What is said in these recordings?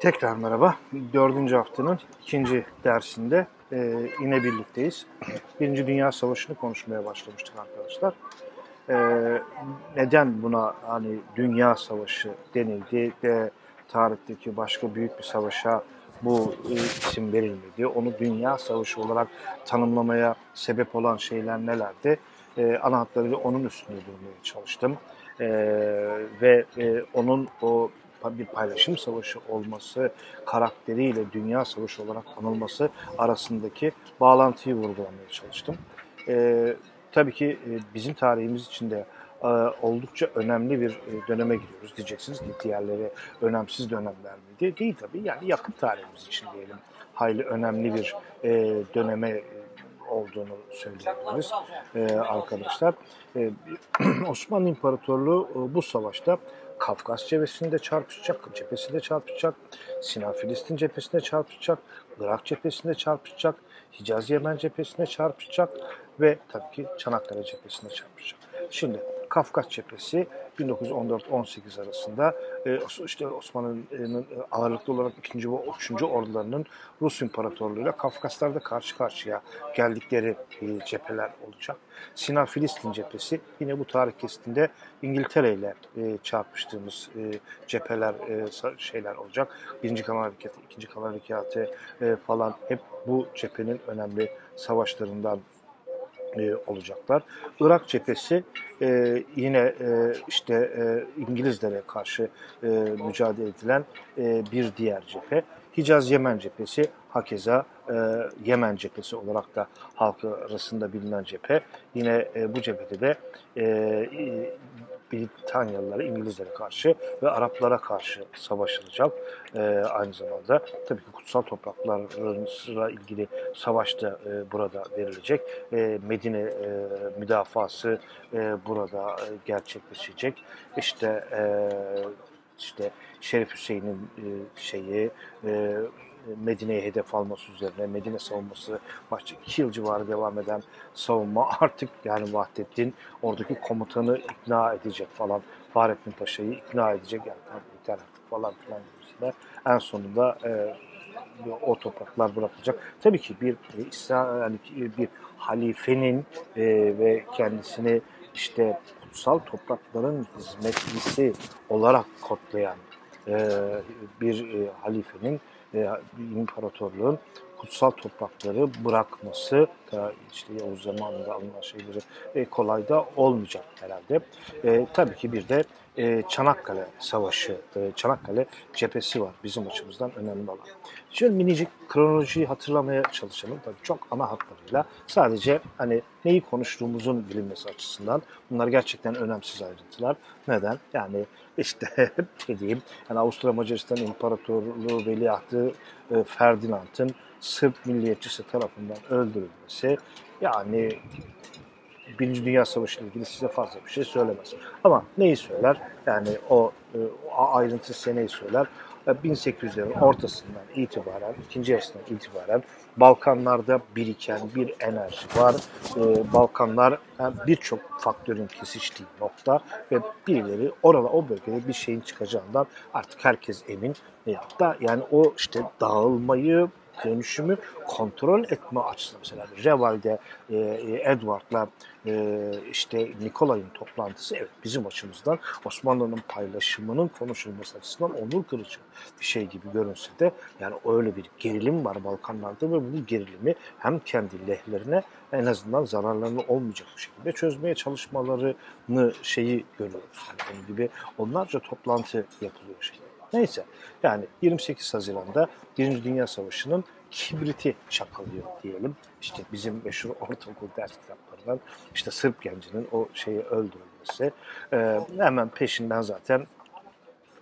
Tekrar merhaba. Dördüncü haftanın ikinci dersinde e, yine birlikteyiz. Birinci Dünya Savaşı'nı konuşmaya başlamıştık arkadaşlar. E, neden buna hani Dünya Savaşı denildi ve tarihteki başka büyük bir savaşa bu e, isim verilmedi? Onu Dünya Savaşı olarak tanımlamaya sebep olan şeyler nelerdi? E, ana onun üstünde durmaya çalıştım. E, ve e, onun o bir paylaşım savaşı olması, karakteriyle dünya savaşı olarak anılması arasındaki bağlantıyı vurgulamaya çalıştım. E, tabii ki e, bizim tarihimiz içinde e, oldukça önemli bir e, döneme giriyoruz. Diyeceksiniz ki diğerleri önemsiz dönemler miydi? Değil tabii. Yani yakın tarihimiz için diyelim hayli önemli bir e, döneme olduğunu söyleyebiliriz e, arkadaşlar. E, Osmanlı İmparatorluğu e, bu savaşta Kafkas cephesinde çarpışacak, cephesinde çarpışacak, Sinan Filistin cephesinde çarpışacak, Irak cephesinde çarpışacak, Hicaz Yemen cephesinde çarpışacak ve tabii ki Çanakkale cephesinde çarpışacak. Şimdi Kafkas cephesi 1914-18 arasında e, işte Osmanlı'nın e, ağırlıklı olarak 2. ve 3. ordularının Rus İmparatorluğu'yla Kafkaslar'da karşı karşıya geldikleri e, cepheler olacak. Sinan Filistin cephesi yine bu tarih kesitinde İngiltere ile çarpıştığımız cepheler şeyler olacak. Birinci Kanal Harekatı, ikinci Kanal Harekatı falan hep bu cephenin önemli savaşlarından e, olacaklar. Irak cephesi e, yine e, işte e, İngilizlere karşı e, mücadele edilen e, bir diğer cephe. Hicaz Yemen cephesi hakeza e, Yemen cephesi olarak da halkı arasında bilinen cephe. Yine e, bu cephede de e, Britanyalılara, İngilizlere karşı ve Araplara karşı savaşılacak. E, aynı zamanda tabii ki kutsal topraklarla ilgili savaş da e, burada verilecek. E, Medine e, müdafası e, burada e, gerçekleşecek. İşte e, işte Şerif Hüseyin'in e, şeyi e, Medine'ye hedef alması üzerine Medine savunması başta iki yıl civarı devam eden savunma artık yani Vahdettin oradaki komutanı ikna edecek falan Fahrettin Paşa'yı ikna edecek yani tam yeter artık falan filan gibisinde en sonunda e, o topraklar bırakılacak. Tabii ki bir e, yani bir halifenin e, ve kendisini işte kutsal toprakların hizmetlisi olarak kodlayan e, bir e, halifenin bir imparatorluğun kutsal toprakları bırakması da işte Yavuz zamanında alınan şeyleri e, kolay da olmayacak herhalde. E, tabii ki bir de e, Çanakkale Savaşı, e, Çanakkale cephesi var bizim açımızdan önemli olan. Şöyle minicik kronolojiyi hatırlamaya çalışalım. Tabii çok ana hatlarıyla. Sadece hani neyi konuştuğumuzun bilinmesi açısından bunlar gerçekten önemsiz ayrıntılar. Neden? Yani işte dediğim yani Avusturya Macaristan İmparatorluğu Veliahtı e, Ferdinand'ın Sırp milliyetçisi tarafından öldürülmesi yani Birinci Dünya Savaşı ile ilgili size fazla bir şey söylemez. Ama neyi söyler? Yani o, e, o ayrıntı seneyi söyler. 1800'lerin ortasından itibaren, ikinci yarısından itibaren Balkanlarda biriken bir enerji var. Ee, Balkanlar birçok faktörün kesiştiği nokta ve birileri orada o bölgede bir şeyin çıkacağından artık herkes emin. Veyahut da yani o işte dağılmayı dönüşümü kontrol etme açısından mesela Reval'de e, Edward'la e, işte Nikolay'ın toplantısı evet bizim açımızdan Osmanlı'nın paylaşımının konuşulması açısından onur kırıcı bir şey gibi görünse de yani öyle bir gerilim var Balkanlarda ve bu gerilimi hem kendi lehlerine en azından zararlarını olmayacak bir şekilde çözmeye çalışmalarını şeyi görüyoruz. Yani bunun gibi onlarca toplantı yapılıyor şey. Neyse yani 28 Haziran'da Birinci Dünya Savaşı'nın kibriti çakalıyor diyelim. İşte bizim meşhur ortaokul ders kitaplarından işte Sırp gencinin o şeyi öldürülmesi. Ee, hemen peşinden zaten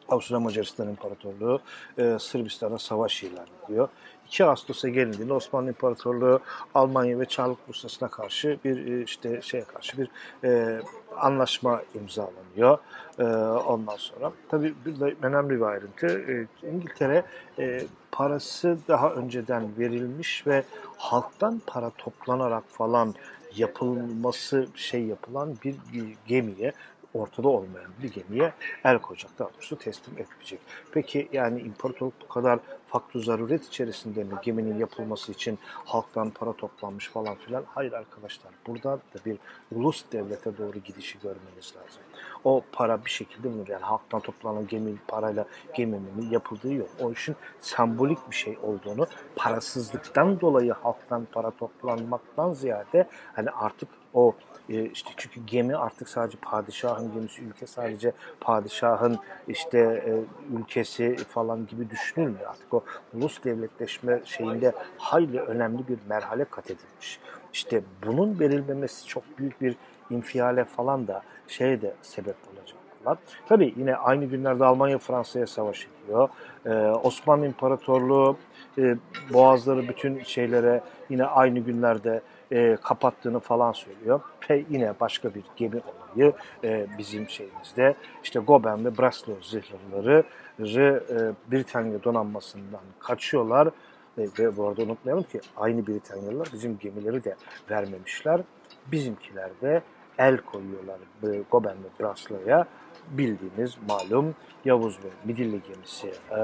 Avusturya Macaristan İmparatorluğu e, Sırbistan'a savaş ilan ediyor. 2 Ağustos'a gelindiğinde Osmanlı İmparatorluğu Almanya ve Çarlık Rusyası'na karşı bir e, işte şeye karşı bir e, anlaşma imzalanıyor. E, ondan sonra tabii bir de önemli bir ayrıntı e, İngiltere e, parası daha önceden verilmiş ve halktan para toplanarak falan yapılması şey yapılan bir gemiye ortada olmayan bir gemiye el koyacak, daha doğrusu teslim etmeyecek. Peki yani imparatorluk bu kadar faktu zaruret içerisinde mi geminin yapılması için halktan para toplanmış falan filan? Hayır arkadaşlar, burada da bir ulus devlete doğru gidişi görmeniz lazım. O para bir şekilde bulunur. Yani halktan toplanan gemi parayla geminin yapıldığı yok. O işin sembolik bir şey olduğunu, parasızlıktan dolayı halktan para toplanmaktan ziyade hani artık o e, işte çünkü gemi artık sadece padişahın gemisi, ülke sadece padişahın işte e, ülkesi falan gibi düşünülmüyor. Artık o ulus devletleşme şeyinde hayli önemli bir merhale kat edilmiş. İşte bunun verilmemesi çok büyük bir infiale falan da şeye de sebep olacak. Tabii yine aynı günlerde Almanya Fransa'ya savaş ediyor. Ee, Osmanlı İmparatorluğu e, boğazları bütün şeylere yine aynı günlerde e, kapattığını falan söylüyor. Ve yine başka bir gemi olayı e, bizim şeyimizde. İşte Goben ve Breslau zırhlıları e, Britanya donanmasından kaçıyorlar. E, ve bu arada unutmayalım ki aynı Britanyalılar bizim gemileri de vermemişler. Bizimkiler de el koyuyorlar Goben ve Breslau'ya bildiğimiz malum Yavuz ve Midilli gemisi e,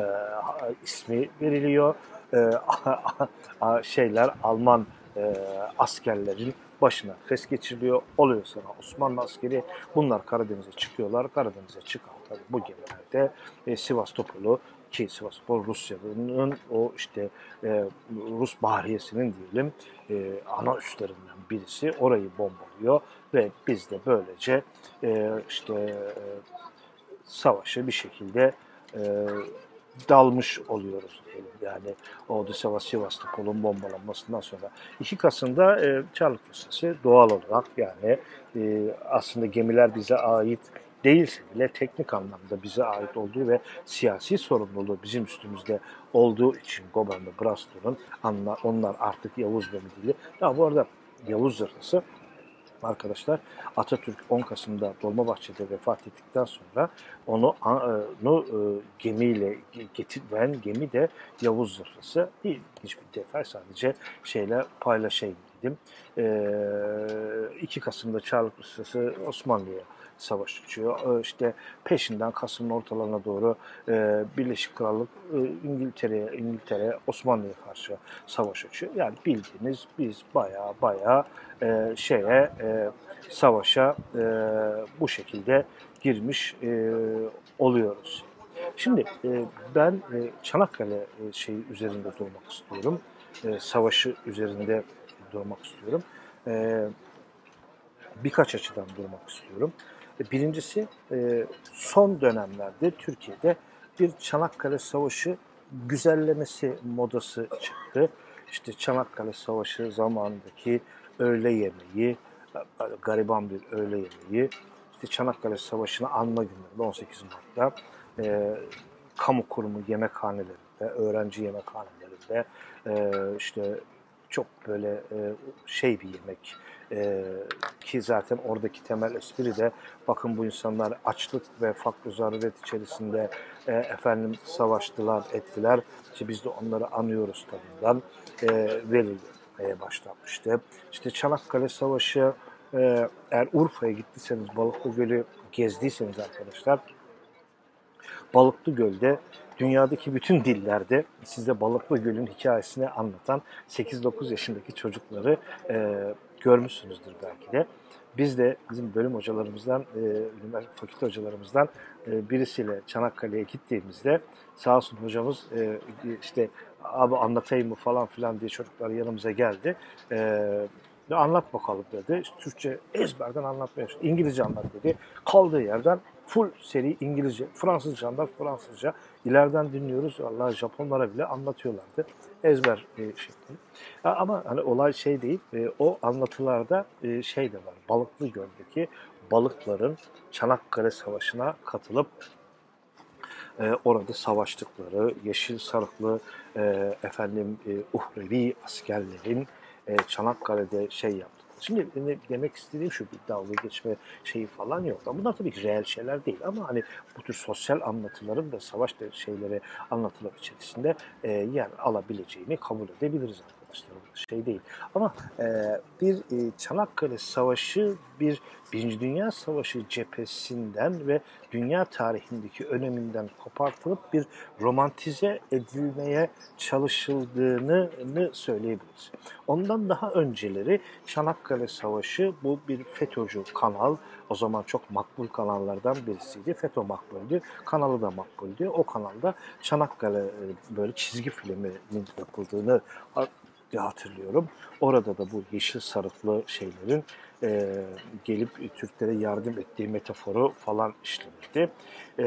ismi veriliyor. E, şeyler Alman e, askerlerin başına fes geçiriliyor. Oluyor sonra Osmanlı askeri. Bunlar Karadeniz'e çıkıyorlar. Karadeniz'e çıkan tabii bu gemilerde e, Sivastopol'u ki Sivastopol Rusya'nın o işte e, Rus bahriyesinin diyelim e, ana üstlerinden birisi orayı bombalıyor ve biz de böylece e, işte e, savaşı bir şekilde e, dalmış oluyoruz diyelim. Yani Odessa ve Sivastopol'un bombalanmasından sonra. 2 Kasım'da e, Çarlık Lisesi doğal olarak yani e, aslında gemiler bize ait değilse bile teknik anlamda bize ait olduğu ve siyasi sorumluluğu bizim üstümüzde olduğu için Goban ve Braston'un onlar artık Yavuz ve Midilli. Ya bu arada Yavuz zırhlısı arkadaşlar Atatürk 10 Kasım'da Dolmabahçe'de vefat ettikten sonra onu, onu e, gemiyle getiren gemi de Yavuz Zırhlısı. Hiçbir detay sadece şeyle paylaşayım dedim. 2 Kasım'da Çarlık Rusyası Osmanlı'ya savaş açıyor. İşte peşinden Kasım'ın ortalarına doğru e, Birleşik Krallık e, İngiltere'ye, İngiltere Osmanlı'ya karşı savaş açıyor. Yani bildiğiniz biz baya baya e, şeye savaşa bu şekilde girmiş oluyoruz. Şimdi ben Çanakkale şeyi üzerinde durmak istiyorum. Savaşı üzerinde durmak istiyorum. Birkaç açıdan durmak istiyorum. Birincisi e, son dönemlerde Türkiye'de bir Çanakkale Savaşı güzellemesi modası çıktı. İşte Çanakkale Savaşı zamanındaki öğle yemeği, gariban bir öğle yemeği, işte Çanakkale Savaşı'nı anma günlerinde 18 Mart'ta e, kamu kurumu yemekhanelerinde, öğrenci yemekhanelerinde e, işte çok böyle e, şey bir yemek, ee, ki zaten oradaki temel espri de bakın bu insanlar açlık ve fakr zaruret içerisinde e, efendim savaştılar, ettiler. İşte biz de onları anıyoruz tadından e, verilmeye başlanmıştı. İşte Çanakkale Savaşı e, eğer Urfa'ya gittiyseniz, Balıklı Gölü gezdiyseniz arkadaşlar Balıklı Göl'de dünyadaki bütün dillerde size Balıklı Göl'ün hikayesini anlatan 8-9 yaşındaki çocukları e, görmüşsünüzdür belki de. Biz de bizim bölüm hocalarımızdan, e, fakülte hocalarımızdan e, birisiyle Çanakkale'ye gittiğimizde sağ olsun hocamız e, işte abi anlatayım mı falan filan diye çocuklar yanımıza geldi. E, anlat bakalım dedi. Türkçe ezberden anlatmaya. İngilizce anlat dedi. Kaldığı yerden full seri İngilizce, Fransızca anlat, Fransızca. İleriden dinliyoruz. Allah Japonlara bile anlatıyorlardı. Ezber e, şekli. Ama hani olay şey değil. E, o anlatılarda e, şey de var. Balıklı Göl'deki balıkların Çanakkale Savaşı'na katılıp e, orada savaştıkları, yeşil sarıklı e, efendim e, uhrevi askerlerin e, Çanakkale'de şey yaptı Şimdi ne demek istediğim şu bir dalga geçme şeyi falan yok. Bunlar tabii ki reel şeyler değil ama hani bu tür sosyal anlatıların da savaş şeyleri anlatılar içerisinde e, yer alabileceğini kabul edebiliriz arkadaşlar. Arkadaşlar. Şey değil. Ama e, bir e, Çanakkale Savaşı bir Birinci Dünya Savaşı cephesinden ve dünya tarihindeki öneminden kopartılıp bir romantize edilmeye çalışıldığını söyleyebiliriz. Ondan daha önceleri Çanakkale Savaşı bu bir FETÖ'cü kanal. O zaman çok makbul kanallardan birisiydi. FETÖ makbuldü. Kanalı da makbuldü. O kanalda Çanakkale e, böyle çizgi filminin yapıldığını hatırlıyorum. Orada da bu yeşil sarıklı şeylerin e, gelip Türklere yardım ettiği metaforu falan işlenirdi. E,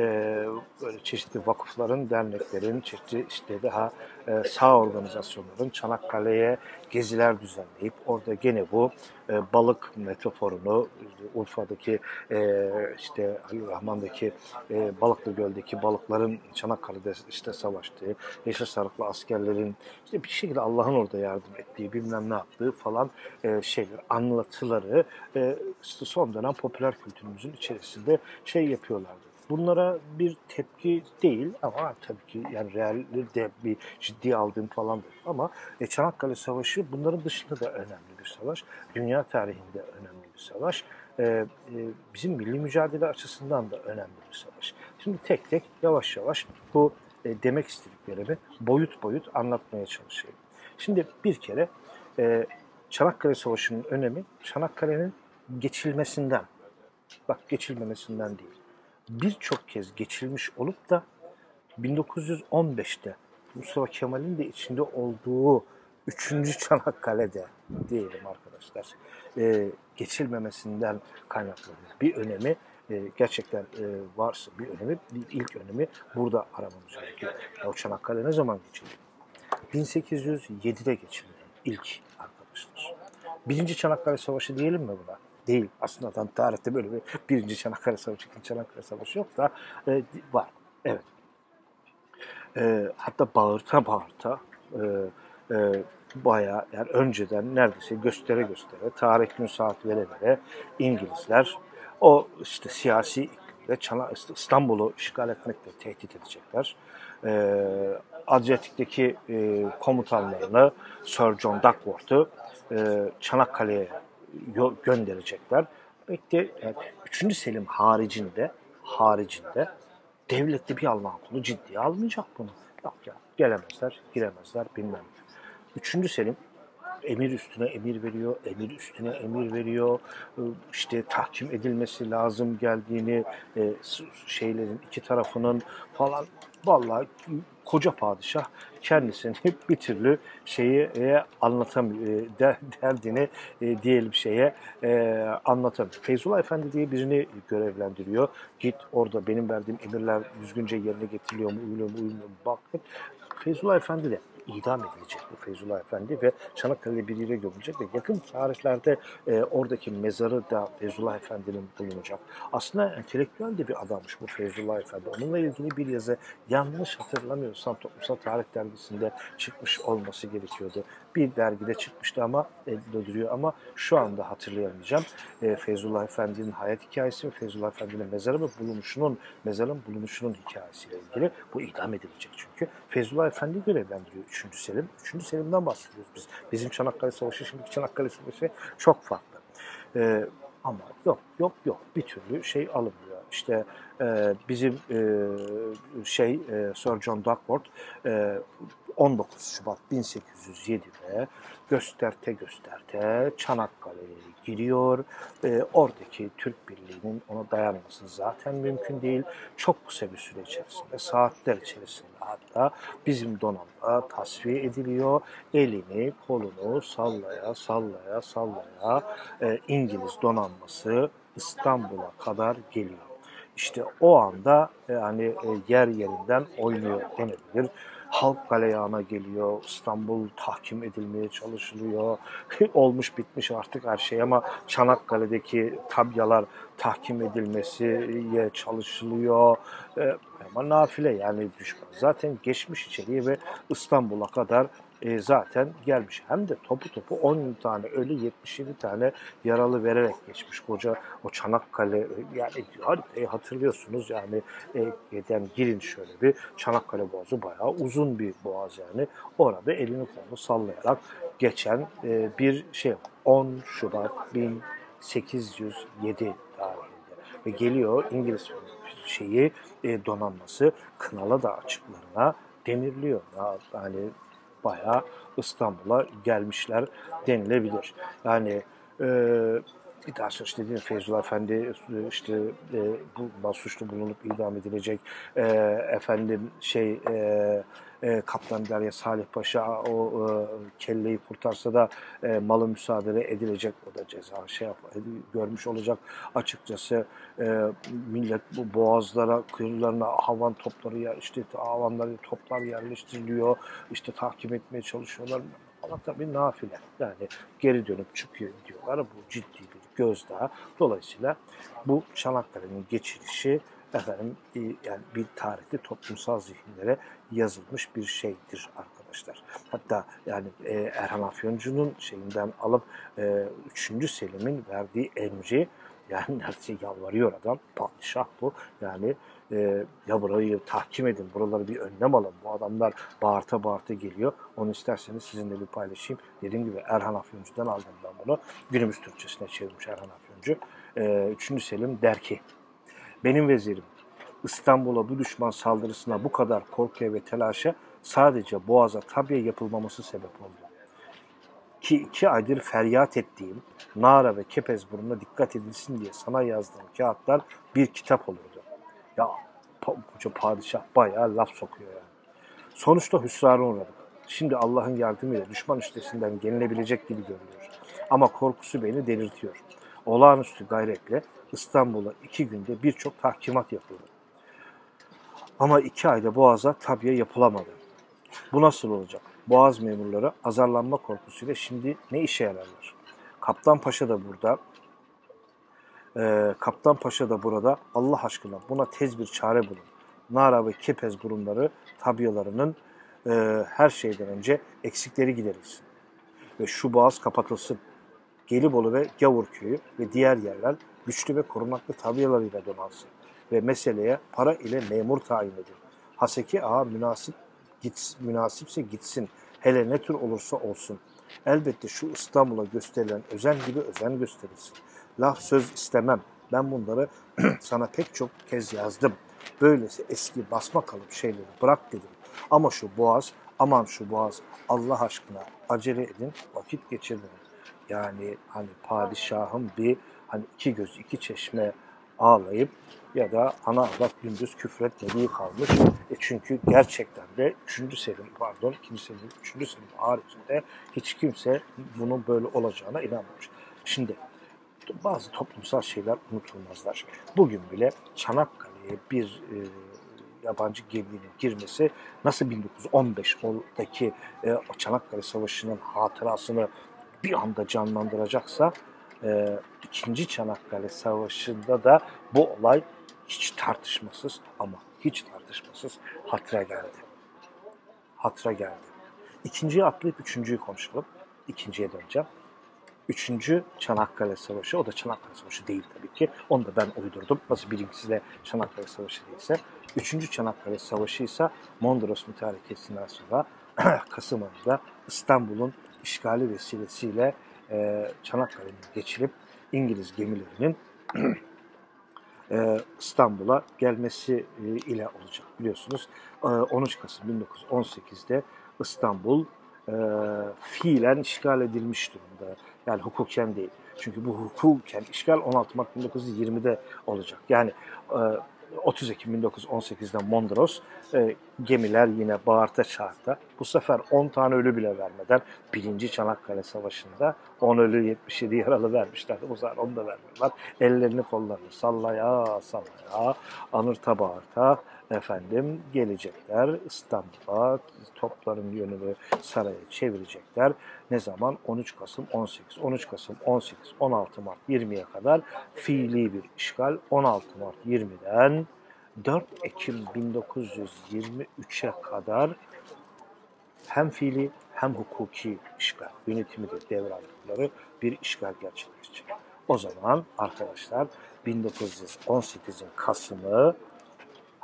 böyle çeşitli vakıfların, derneklerin, çeşitli işte daha e, sağ organizasyonların Çanakkale'ye geziler düzenleyip orada gene bu e, balık metaforunu Urfa'daki e, işte Halil Rahman'daki e, Balıklı Göl'deki balıkların Çanakkale'de işte savaştığı, Yeşil Sarıklı askerlerin işte bir şekilde Allah'ın orada yardım ettiği, bilmem ne yaptığı falan e, şeyler, anlatıları e, işte son dönem popüler kültürümüzün içerisinde şey yapıyorlardı. Bunlara bir tepki değil ama tabii ki yani realde de bir ciddi aldığım falan. Ama e, Çanakkale Savaşı bunların dışında da önemli bir savaş. Dünya tarihinde önemli bir savaş. E, e, bizim milli mücadele açısından da önemli bir savaş. Şimdi tek tek yavaş yavaş bu e, demek istediklerimi boyut boyut anlatmaya çalışayım. Şimdi bir kere e, Çanakkale Savaşı'nın önemi Çanakkale'nin geçilmesinden, bak geçilmemesinden değil, birçok kez geçilmiş olup da 1915'te Mustafa Kemal'in de içinde olduğu 3. Çanakkale'de diyelim arkadaşlar e, geçilmemesinden kaynaklanıyor. Bir önemi e, gerçekten e, varsa bir önemi, bir ilk önemi burada aramamız gerekiyor. o Çanakkale ne zaman geçildi? 1807'de geçildi ilk. Birinci Çanakkale Savaşı diyelim mi buna? Değil. Aslında tam tarihte böyle bir birinci Çanakkale Savaşı, ikinci Çanakkale Savaşı yok da e, var. Evet. E, hatta bağırta bağırta e, e, bayağı yani önceden neredeyse göstere göstere, tarih gün saat vere vere İngilizler o işte siyasi ve İstanbul'u işgal etmekle tehdit edecekler. E, Adriyatik'teki e, komutanlarını Sir John Duckworth'u e, Çanakkale'ye gönderecekler. Belki yani 3. Selim haricinde haricinde devlette bir Alman kulu ciddiye almayacak bunu. Yok ya gelemezler, giremezler bilmem. 3. Selim emir üstüne emir veriyor, emir üstüne emir veriyor. İşte tahkim edilmesi lazım geldiğini e, şeylerin iki tarafının falan vallahi koca padişah kendisini bir türlü şeyi e, anlatamıyor, e, derdini e, diyelim şeye anlatamıyor. Feyzullah Efendi diye birini görevlendiriyor. Git orada benim verdiğim emirler düzgünce yerine getiriliyor mu, uyuluyor mu, uyumuyor mu bak. Feyzullah Efendi de idam edilecek bu Feyzullah Efendi ve Çanakkale'de bir yere gömülecek ve yakın tarihlerde e, oradaki mezarı da Feyzullah Efendi'nin bulunacak. Aslında entelektüel de bir adammış bu Feyzullah Efendi. Onunla ilgili bir yazı yanlış hatırlamıyorsam Toplumsal Tarih Dergisi'nde çıkmış olması gerekiyordu. Bir dergide çıkmıştı ama elde duruyor ama şu anda hatırlayamayacağım. E, Feyzullah Efendi'nin hayat hikayesi ve Feyzullah Efendi'nin mezarı ve bulunuşunun, mezarın bulunuşunun hikayesiyle ilgili. Bu idam edilecek çünkü. Feyzullah Efendi görevlendiriyor 3. Selim. 3. Selim'den bahsediyoruz biz. Bizim Çanakkale Savaşı, şimdiki Çanakkale Savaşı çok farklı. Ee, ama yok, yok, yok. Bir türlü şey alınmıyor. İşte e, bizim e, şey e, Sir John Duckworth e, 19 Şubat 1807'de gösterte gösterte Çanakkale'ye giriyor. E, oradaki Türk Birliği'nin ona dayanması zaten mümkün değil. Çok kısa bir süre içerisinde, saatler içerisinde hatta bizim donanma tasfiye ediliyor. Elini, kolunu sallaya sallaya sallaya e, İngiliz donanması İstanbul'a kadar geliyor. İşte o anda yani e, yer yerinden oynuyor denebilir halk galeyana geliyor, İstanbul tahkim edilmeye çalışılıyor. Olmuş bitmiş artık her şey ama Çanakkale'deki tabyalar tahkim edilmesiye çalışılıyor. Ee, ama nafile yani düşman. Zaten geçmiş içeriye ve İstanbul'a kadar e, zaten gelmiş. Hem de topu topu 10 tane ölü 77 tane yaralı vererek geçmiş koca o Çanakkale yani haritayı hatırlıyorsunuz yani e, yani girin şöyle bir Çanakkale Boğazı bayağı uzun bir boğaz yani. Orada elini kolunu sallayarak geçen e, bir şey 10 Şubat 1807 tarihinde ve geliyor İngiliz şeyi e, donanması Kınalı da açıklarına denirliyor. Yani bayağı İstanbul'a gelmişler denilebilir. Yani e, daha sonra işte değil Feyzullah Efendi işte e, bu suçlu bulunup idam edilecek. E, efendim şey e, e, Kaptan Derya Salih Paşa o e, kelleyi kurtarsa da e, malı müsaade edilecek. O da ceza şey yap, görmüş olacak. Açıkçası e, millet bu boğazlara, kıyılarına havan topları ya işte havanları toplar yerleştiriliyor. işte takip etmeye çalışıyorlar. Ama tabii nafile. Yani geri dönüp çıkıyor diyorlar. Bu ciddi bir gözdağı. Dolayısıyla bu Çanakkale'nin geçirişi efendim yani bir tarihte toplumsal zihinlere yazılmış bir şeydir arkadaşlar. Hatta yani e, Erhan Afyoncu'nun şeyinden alıp e, 3. Selim'in verdiği emri yani neredeyse yalvarıyor adam. Padişah bu. Yani e, ya burayı tahkim edin, buraları bir önlem alın. Bu adamlar bağırta bağırta geliyor. Onu isterseniz sizinle bir paylaşayım. Dediğim gibi Erhan Afyoncu'dan aldım ben bunu. Günümüz Türkçesine çevirmiş Erhan Afyoncu. E, üçüncü Selim der ki, benim vezirim İstanbul'a bu düşman saldırısına bu kadar korkuya ve telaşa sadece Boğaz'a tabiye yapılmaması sebep oldu. Ki iki aydır feryat ettiğim Nara ve Kepezburnu'na dikkat edilsin diye sana yazdığım kağıtlar bir kitap olurdu. Ya koca padişah bayağı laf sokuyor yani. Sonuçta hüsrana uğradık. Şimdi Allah'ın yardımıyla düşman üstesinden gelinebilecek gibi görünüyor. Ama korkusu beni delirtiyor. Olağanüstü gayretle İstanbul'a iki günde birçok tahkimat yapıldı. Ama iki ayda Boğaz'a tabiye yapılamadı. Bu nasıl olacak? Boğaz memurları azarlanma korkusuyla şimdi ne işe yararlar? Kaptan Paşa da burada, e, Kaptan Paşa da burada Allah aşkına buna tez bir çare bulun. Nara ve Kepez burunları tabiyalarının e, her şeyden önce eksikleri giderilsin. Ve şu boğaz kapatılsın. Gelibolu ve Gavur köyü ve diğer yerler güçlü ve korunaklı tabiyalarıyla donansın. Ve meseleye para ile memur tayin edin. Haseki ağa münasip git, münasipse gitsin. Hele ne tür olursa olsun. Elbette şu İstanbul'a gösterilen özen gibi özen gösterilsin. Laf söz istemem. Ben bunları sana pek çok kez yazdım. Böylesi eski basma kalıp şeyleri bırak dedim. Ama şu boğaz, aman şu boğaz Allah aşkına acele edin, vakit geçirin. Yani hani padişahın bir hani iki göz iki çeşme ağlayıp ya da ana avrat gündüz küfretmediği kalmış. E çünkü gerçekten de 3. Selim pardon 2. Selim 3. Selim haricinde hiç kimse bunun böyle olacağına inanmamış. Şimdi bazı toplumsal şeyler unutulmazlar. Bugün bile Çanakkale'ye bir e, yabancı geminin girmesi nasıl 1915'deki e, Çanakkale Savaşı'nın hatırasını bir anda canlandıracaksa e, Çanakkale Savaşı'nda da bu olay hiç tartışmasız ama hiç tartışmasız hatıra geldi. Hatıra geldi. İkinciyi atlayıp üçüncüyü konuşalım. İkinciye döneceğim. Üçüncü Çanakkale Savaşı, o da Çanakkale Savaşı değil tabii ki. Onu da ben uydurdum. Nasıl birincisi de Çanakkale Savaşı değilse. Üçüncü Çanakkale Savaşı ise Mondros Mütarekesi'nden sonra Kasım ayında İstanbul'un işgali vesilesiyle e, Çanakkale'nin geçirip İngiliz gemilerinin e, İstanbul'a gelmesi e, ile olacak biliyorsunuz. E, 13 Kasım 1918'de İstanbul e, fiilen işgal edilmiş durumda. Yani hukuken değil. Çünkü bu hukuken işgal 16 Mart 1920'de olacak. Yani e, 30 Ekim 1918'de Mondros e, gemiler yine bağırta çağırta. Bu sefer 10 tane ölü bile vermeden 1. Çanakkale Savaşı'nda 10 ölü 77 yaralı vermişlerdi. Bu sefer onu da vermiyorlar. Ellerini kollarını sallaya sallaya anırta bağırta efendim gelecekler İstanbul'a topların yönünü saraya çevirecekler. Ne zaman? 13 Kasım 18, 13 Kasım 18, 16 Mart 20'ye kadar fiili bir işgal. 16 Mart 20'den 4 Ekim 1923'e kadar hem fiili hem hukuki işgal, yönetimi de devraldıkları bir işgal gerçekleşecek. O zaman arkadaşlar 1918'in Kasım'ı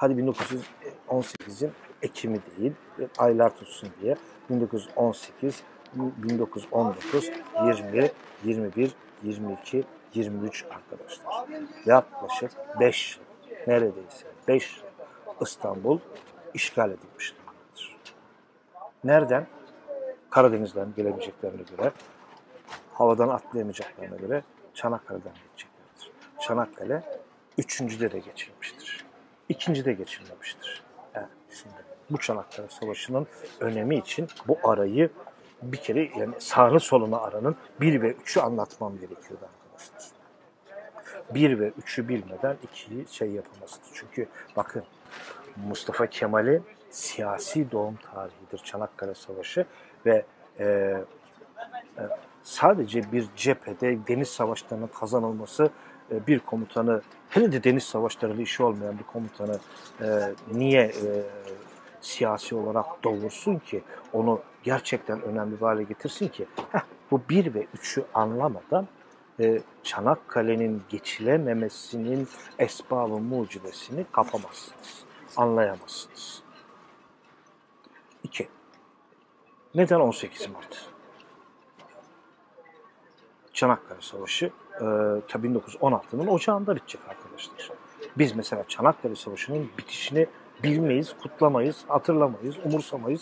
hadi 1918'in Ekim'i değil, aylar tutsun diye 1918 1919, 20, 21, 22, 23 arkadaşlar. Yaklaşık 5 neredeyse 5 İstanbul işgal edilmiştir. Nereden? Karadeniz'den gelebileceklerine göre, havadan atlayamayacaklarına göre Çanakkale'den geçeceklerdir. Çanakkale üçüncüde de geçilmiştir. İkinci de geçilmemiştir. Yani şimdi bu Çanakkale Savaşı'nın önemi için bu arayı bir kere yani sağını solunu aranın bir ve üçü anlatmam gerekiyordu arkadaşlar. Bir ve üçü bilmeden ikiyi şey yapamazsınız. Çünkü bakın Mustafa Kemal'in siyasi doğum tarihidir Çanakkale Savaşı ve e, e, sadece bir cephede deniz savaşlarının kazanılması e, bir komutanı, hele de deniz savaşlarıyla işi olmayan bir komutanı e, niye e, siyasi olarak doğursun ki, onu gerçekten önemli bir hale getirsin ki, heh, bu bir ve üçü anlamadan Çanakkale'nin geçilememesinin esbabı mucibesini kapamazsınız, anlayamazsınız. 2. Neden 18 Mart? Çanakkale Savaşı e, tabii 1916'nın ocağında bitecek arkadaşlar. Biz mesela Çanakkale Savaşı'nın bitişini bilmeyiz, kutlamayız, hatırlamayız, umursamayız.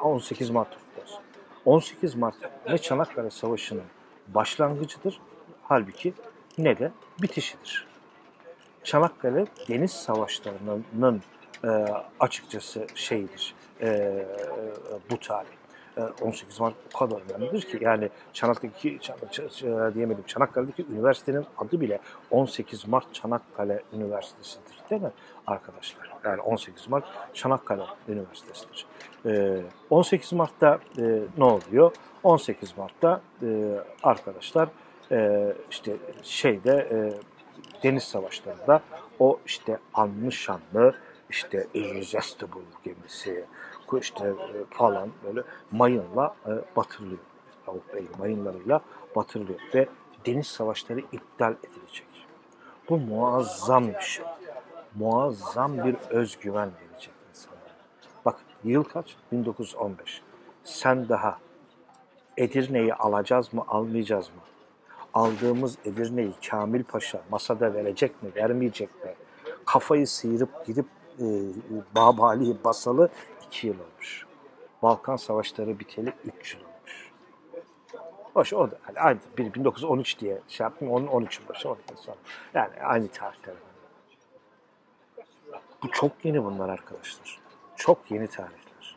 18 Mart kutlarız. 18 Mart ne Çanakkale Savaşı'nın başlangıcıdır halbuki ne de bitişidir. Çanakkale deniz savaşlarının e, açıkçası şeydir e, e, bu tarih. 18 Mart o kadar önemlidir ki yani Çanakkale'deki Çanakkale, diyemedim Çanakkale'deki üniversitenin adı bile 18 Mart Çanakkale Üniversitesi'dir değil mi arkadaşlar? Yani 18 Mart Çanakkale Üniversitesi'dir. 18 Mart'ta ne oluyor? 18 Mart'ta arkadaşlar işte şeyde deniz savaşlarında o işte anlı şanlı işte Irresistible gemisi işte e, falan böyle mayınla e, batırılıyor. Yavuk Bey mayınlarıyla batırılıyor ve deniz savaşları iptal edilecek. Bu muazzam bir şey. Muazzam bir özgüven verecek insanlara. Bak yıl kaç? 1915. Sen daha Edirne'yi alacağız mı, almayacağız mı? Aldığımız Edirne'yi Kamil Paşa masada verecek mi, vermeyecek mi? Kafayı sıyırıp gidip e, Babali'yi basalı 2 yıl olmuş. Balkan Savaşları biteli 3 yıl olmuş. Hoş o da aynı 1913 diye şey yaptım. Onun 13 başı 12 sonra. Yani aynı tarihler. Bu çok yeni bunlar arkadaşlar. Çok yeni tarihler.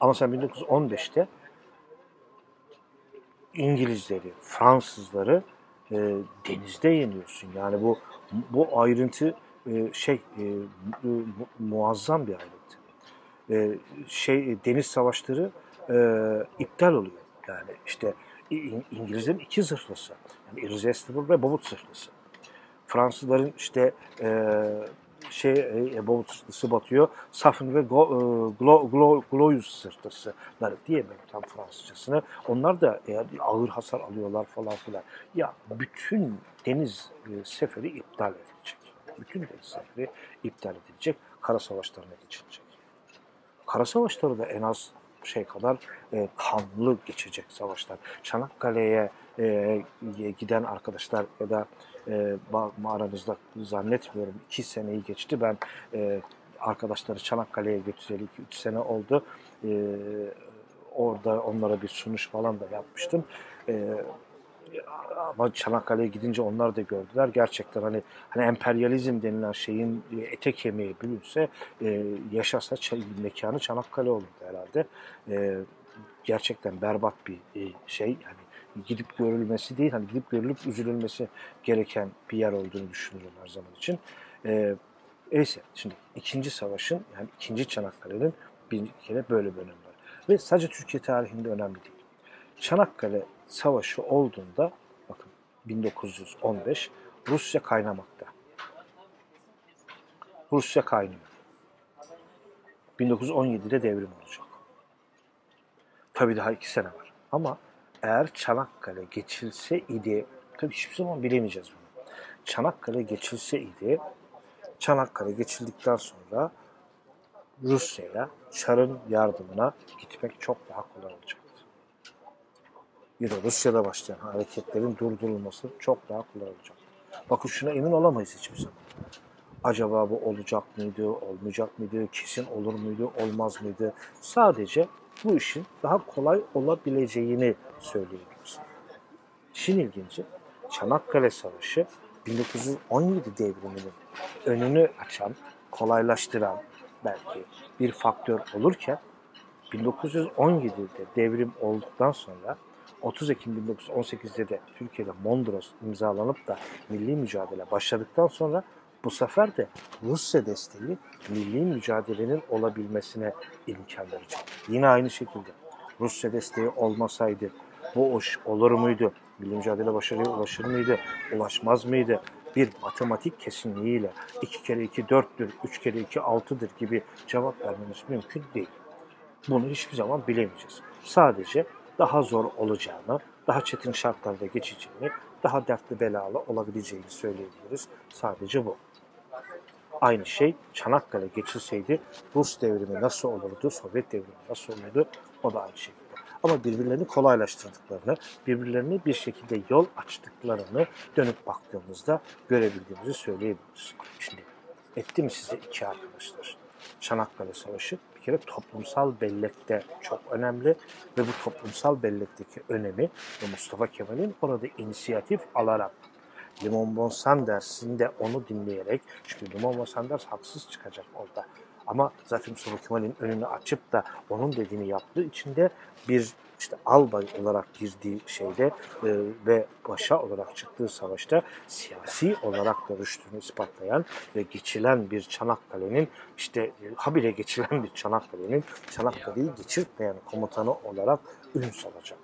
Ama sen 1915'te İngilizleri, Fransızları e, denizde yeniyorsun. Yani bu bu ayrıntı e, şey e, mu, muazzam bir ayrıntı. E, şey deniz savaşları e, iptal oluyor. Yani işte İngilizlerin iki zırhlısı. Yani Irresistible ve Bobut zırhlısı. Fransızların işte e, şey e, Bobut zırhlısı batıyor. Safin ve Go, e, Glo, Glo, Gloyus zırhlısı diyemem tam Fransızcasını. Onlar da e, ağır hasar alıyorlar falan filan. Ya bütün deniz e, seferi iptal edilecek. Bütün deniz seferi iptal edilecek. Kara savaşlarına geçilecek. Kara savaşları da en az şey kadar e, kanlı geçecek savaşlar. Çanakkale'ye e, giden arkadaşlar ya da e, aranızda zannetmiyorum iki seneyi geçti. Ben e, arkadaşları Çanakkale'ye götüreli 2-3 sene oldu. E, orada onlara bir sunuş falan da yapmıştım. E, ama Çanakkale'ye gidince onlar da gördüler. Gerçekten hani hani emperyalizm denilen şeyin e, ete kemiği bürünse e, yaşasa mekanı Çanakkale olurdu herhalde. E, gerçekten berbat bir e, şey. Yani gidip görülmesi değil, hani gidip görülüp üzülülmesi gereken bir yer olduğunu düşünüyorum her zaman için. E, neyse, şimdi ikinci savaşın, yani ikinci Çanakkale'nin bir kere böyle bir önemi var. Ve sadece Türkiye tarihinde önemli değil. Çanakkale Savaşı olduğunda, bakın 1915, Rusya kaynamakta. Rusya kaynıyor. 1917'de devrim olacak. Tabi daha iki sene var. Ama eğer Çanakkale geçilse idi, tabi hiçbir zaman bilemeyeceğiz bunu. Çanakkale geçilse idi, Çanakkale geçildikten sonra Rusya'ya Çar'ın yardımına gitmek çok daha kolay olacaktı. Ya da Rusya'da başlayan hareketlerin durdurulması çok daha kolay olacaktı. Bakın şuna emin olamayız hiçbir zaman. Acaba bu olacak mıydı, olmayacak mıydı, kesin olur muydu, olmaz mıydı? Sadece bu işin daha kolay olabileceğini söyleyebiliriz. İşin ilginci Çanakkale Savaşı 1917 devriminin önünü açan, kolaylaştıran belki bir faktör olurken 1917'de devrim olduktan sonra 30 Ekim 1918'de de Türkiye'de Mondros imzalanıp da milli mücadele başladıktan sonra bu sefer de Rusya desteği milli mücadelenin olabilmesine imkan verecek. Yine aynı şekilde Rusya desteği olmasaydı bu iş olur muydu? Milli mücadele başarıya ulaşır mıydı? Ulaşmaz mıydı? Bir matematik kesinliğiyle 2 kere 2 4'tür, 3 kere 2 6'dır gibi cevap vermemiz mümkün değil. Bunu hiçbir zaman bilemeyeceğiz. Sadece daha zor olacağını, daha çetin şartlarda geçeceğini, daha dertli belalı olabileceğini söyleyebiliriz. Sadece bu. Aynı şey Çanakkale geçilseydi Rus devrimi nasıl olurdu, Sovyet devrimi nasıl olurdu o da aynı şekilde. Ama birbirlerini kolaylaştırdıklarını, birbirlerine bir şekilde yol açtıklarını dönüp baktığımızda görebildiğimizi söyleyebiliriz. Şimdi etti mi size iki arkadaşlar? Çanakkale Savaşı bir kere toplumsal bellekte çok önemli ve bu toplumsal bellekteki önemi ve Mustafa Kemal'in orada inisiyatif alarak Limon Bon Sanders'in de onu dinleyerek çünkü Limon Bon Sanders haksız çıkacak orada. Ama zaten Mustafa Kemal'in önünü açıp da onun dediğini yaptığı için de bir işte albay olarak girdiği şeyde e, ve başa olarak çıktığı savaşta siyasi olarak da rüştünü ispatlayan ve geçilen bir Çanakkale'nin işte e, habire geçilen bir Çanakkale'nin Çanakkale'yi geçirtmeyen komutanı olarak ün salacak.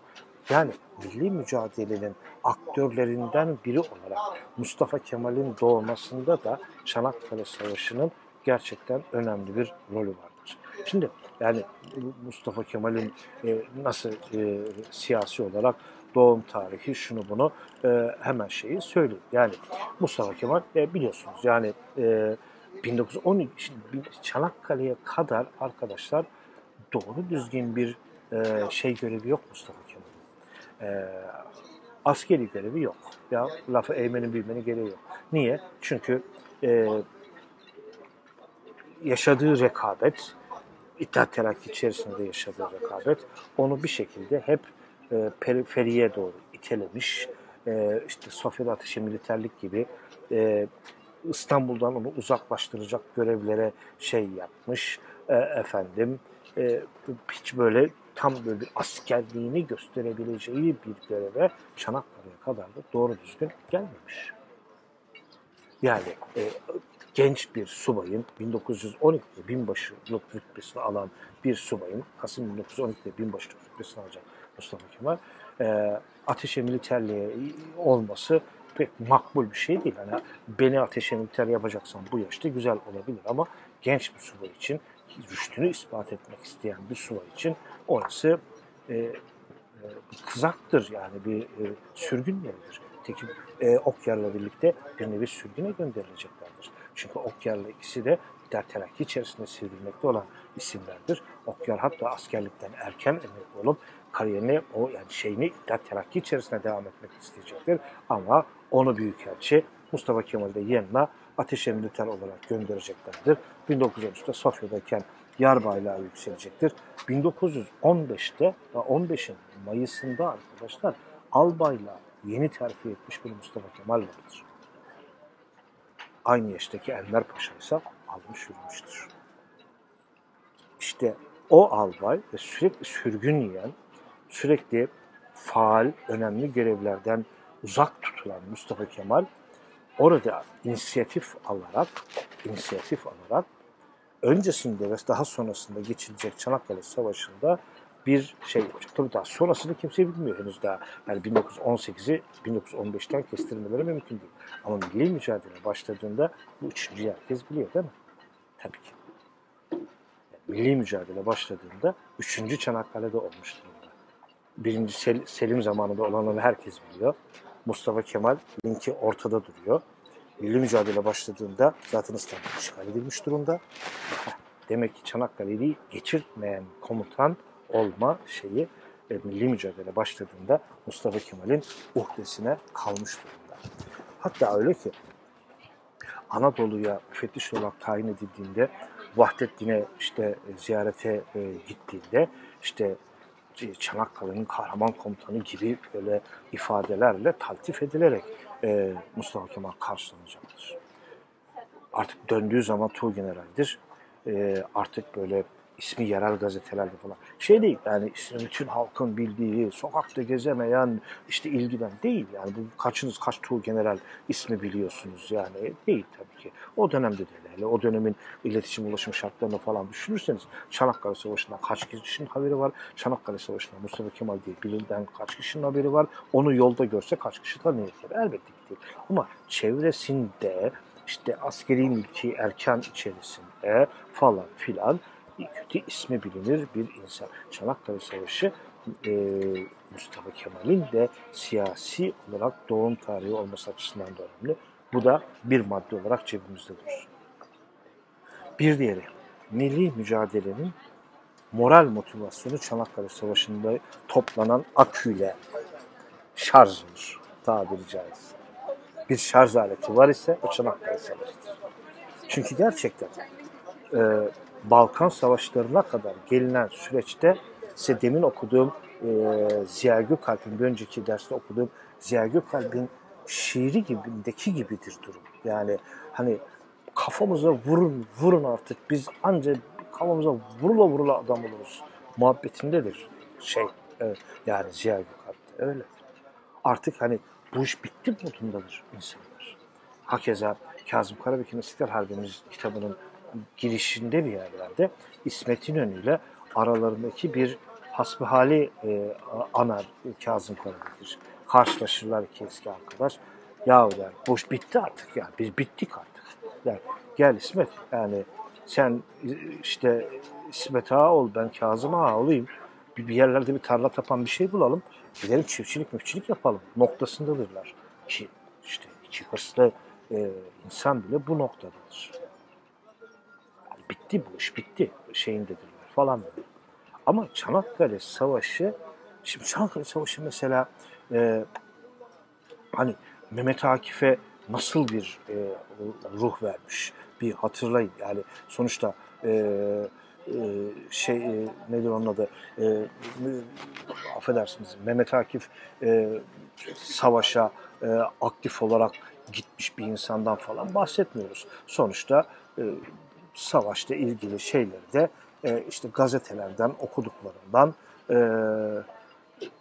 Yani milli mücadelenin aktörlerinden biri olarak Mustafa Kemal'in doğmasında da Çanakkale Savaşı'nın gerçekten önemli bir rolü vardır. Şimdi yani Mustafa Kemal'in e, nasıl e, siyasi olarak doğum tarihi şunu bunu e, hemen şeyi söyleyeyim. Yani Mustafa Kemal e, biliyorsunuz yani e, 1912 Çanakkale'ye kadar arkadaşlar doğru düzgün bir e, şey görevi yok Mustafa Kemal'in. E, askeri görevi yok. Ya lafı eğmenin bilmenin gereği yok. Niye? Çünkü e, yaşadığı rekabet, İttihat Terakki içerisinde yaşadığı rekabet onu bir şekilde hep e, periferiye doğru itelemiş. E, işte Sofya'da ateşi militerlik gibi e, İstanbul'dan onu uzaklaştıracak görevlere şey yapmış. E, efendim e, hiç böyle tam böyle bir askerliğini gösterebileceği bir göreve Çanakkale'ye kadar da doğru düzgün gelmemiş. Yani e, genç bir subayın 1912'de binbaşılık rütbesini alan bir subayın Kasım 1912'de binbaşılık rütbesini alacak Mustafa Kemal e, ateşe militerliğe olması pek makbul bir şey değil. Yani beni ateşe militer yapacaksan bu yaşta güzel olabilir ama genç bir subay için rüştünü ispat etmek isteyen bir subay için orası e, e, kızaktır yani bir e, sürgün yeridir. Tekin e, Okyar'la birlikte bir nevi sürgüne gönderileceklerdir. Çünkü Okyar'la ikisi de İttihat Terakki içerisinde sivrilmekte olan isimlerdir. Okyar hatta askerlikten erken emekli olup kariyerine o yani şeyini İttihat Terakki içerisinde devam etmek isteyecektir. Ama onu Büyükelçi Mustafa Kemal'de yanına ateşe militer olarak göndereceklerdir. 1913'te Sofya'dayken yar bayrağı yükselecektir. 1915'te 15'in Mayıs'ında arkadaşlar al bayrağı yeni terfi etmiş bir Mustafa Kemal vardır. Aynı yaştaki Enver Paşa ise almış yürümüştür. İşte o albay ve sürekli sürgün yiyen, sürekli faal, önemli görevlerden uzak tutulan Mustafa Kemal orada inisiyatif alarak, inisiyatif alarak öncesinde ve daha sonrasında geçilecek Çanakkale Savaşı'nda bir şey yapacak. Tabii daha sonrasını kimse bilmiyor henüz daha. Yani 1918'i 1915'ten kestirmeleri mümkün değil. Ama milli mücadele başladığında bu üçüncüyü herkes biliyor değil mi? Tabii ki. Yani milli mücadele başladığında üçüncü Çanakkale'de olmuş durumda. Birinci Sel Selim zamanında olanları herkes biliyor. Mustafa Kemal linki ortada duruyor. Milli mücadele başladığında zaten İstanbul işgal edilmiş durumda. demek ki Çanakkale'yi geçirtmeyen komutan olma şeyi e, milli mücadele başladığında Mustafa Kemal'in uhdesine kalmış durumda. Hatta öyle ki Anadolu'ya müfettiş olarak tayin edildiğinde Vahdettin'e işte ziyarete e, gittiğinde işte Çanakkale'nin kahraman komutanı gibi böyle ifadelerle taltif edilerek e, Mustafa Kemal karşılanacaktır. Artık döndüğü zaman Tuğgeneral'dir. E, artık böyle ismi yerel gazetelerde falan. Şey değil yani işte bütün halkın bildiği, sokakta gezemeyen, işte ilgiden değil. Yani bu kaçınız kaç Tuğ General ismi biliyorsunuz yani değil tabii ki. O dönemde de öyle. O dönemin iletişim ulaşım şartlarını falan düşünürseniz Çanakkale Savaşı'ndan kaç kişinin haberi var? Çanakkale Savaşı'ndan Mustafa Kemal diye bilirden kaç kişinin haberi var? Onu yolda görse kaç kişi tanıyacak? Elbette ki değil. Ama çevresinde işte askeri mülki erken içerisinde falan filan kötü ismi bilinir bir insan. Çanakkale Savaşı e, Mustafa Kemal'in de siyasi olarak doğum tarihi olması açısından da önemli. Bu da bir madde olarak cebimizde dursun. Bir diğeri, milli mücadelenin moral motivasyonu Çanakkale Savaşı'nda toplanan aküyle şarj olur tabiri caizse. Bir şarj aleti var ise o Çanakkale Savaşı'dır. Çünkü gerçekten e, Balkan Savaşları'na kadar gelinen süreçte size demin okuduğum e, Ziya Gökalp'in bir önceki derste okuduğum Ziya Gökalp'in şiiri gibindeki gibidir durum. Yani hani kafamıza vurun vurun artık biz ancak kafamıza vurula vurula adam oluruz. Muhabbetindedir şey evet, yani Ziya Gökalp öyle. Artık hani bu iş bitti modundadır insanlar. Hakeza Kazım Karabekir'in İstiklal Harbimiz kitabının girişinde bir yerlerde İsmet İnönü ile aralarındaki bir hasbihali e, anar Kazım Karabekir. Karşılaşırlar iki eski arkadaş. Ya der, boş bitti artık ya, biz bittik artık. Der, gel İsmet, yani sen işte İsmet Ağa ol, ben Kazım Ağa olayım. Bir, bir yerlerde bir tarla tapan bir şey bulalım. Gidelim çiftçilik müftçilik yapalım. Noktasındadırlar. Ki işte iki hırslı e, insan bile bu noktadadır bitti bu iş bitti şeyindedirler falan dedi. Ama Çanakkale Savaşı, şimdi Çanakkale Savaşı mesela e, hani Mehmet Akif'e nasıl bir e, ruh vermiş bir hatırlayın. Yani sonuçta e, e, şey e, nedir onun adı e, affedersiniz Mehmet Akif e, savaşa e, aktif olarak gitmiş bir insandan falan bahsetmiyoruz. Sonuçta e, savaşla ilgili şeyleri de e, işte gazetelerden okuduklarından e,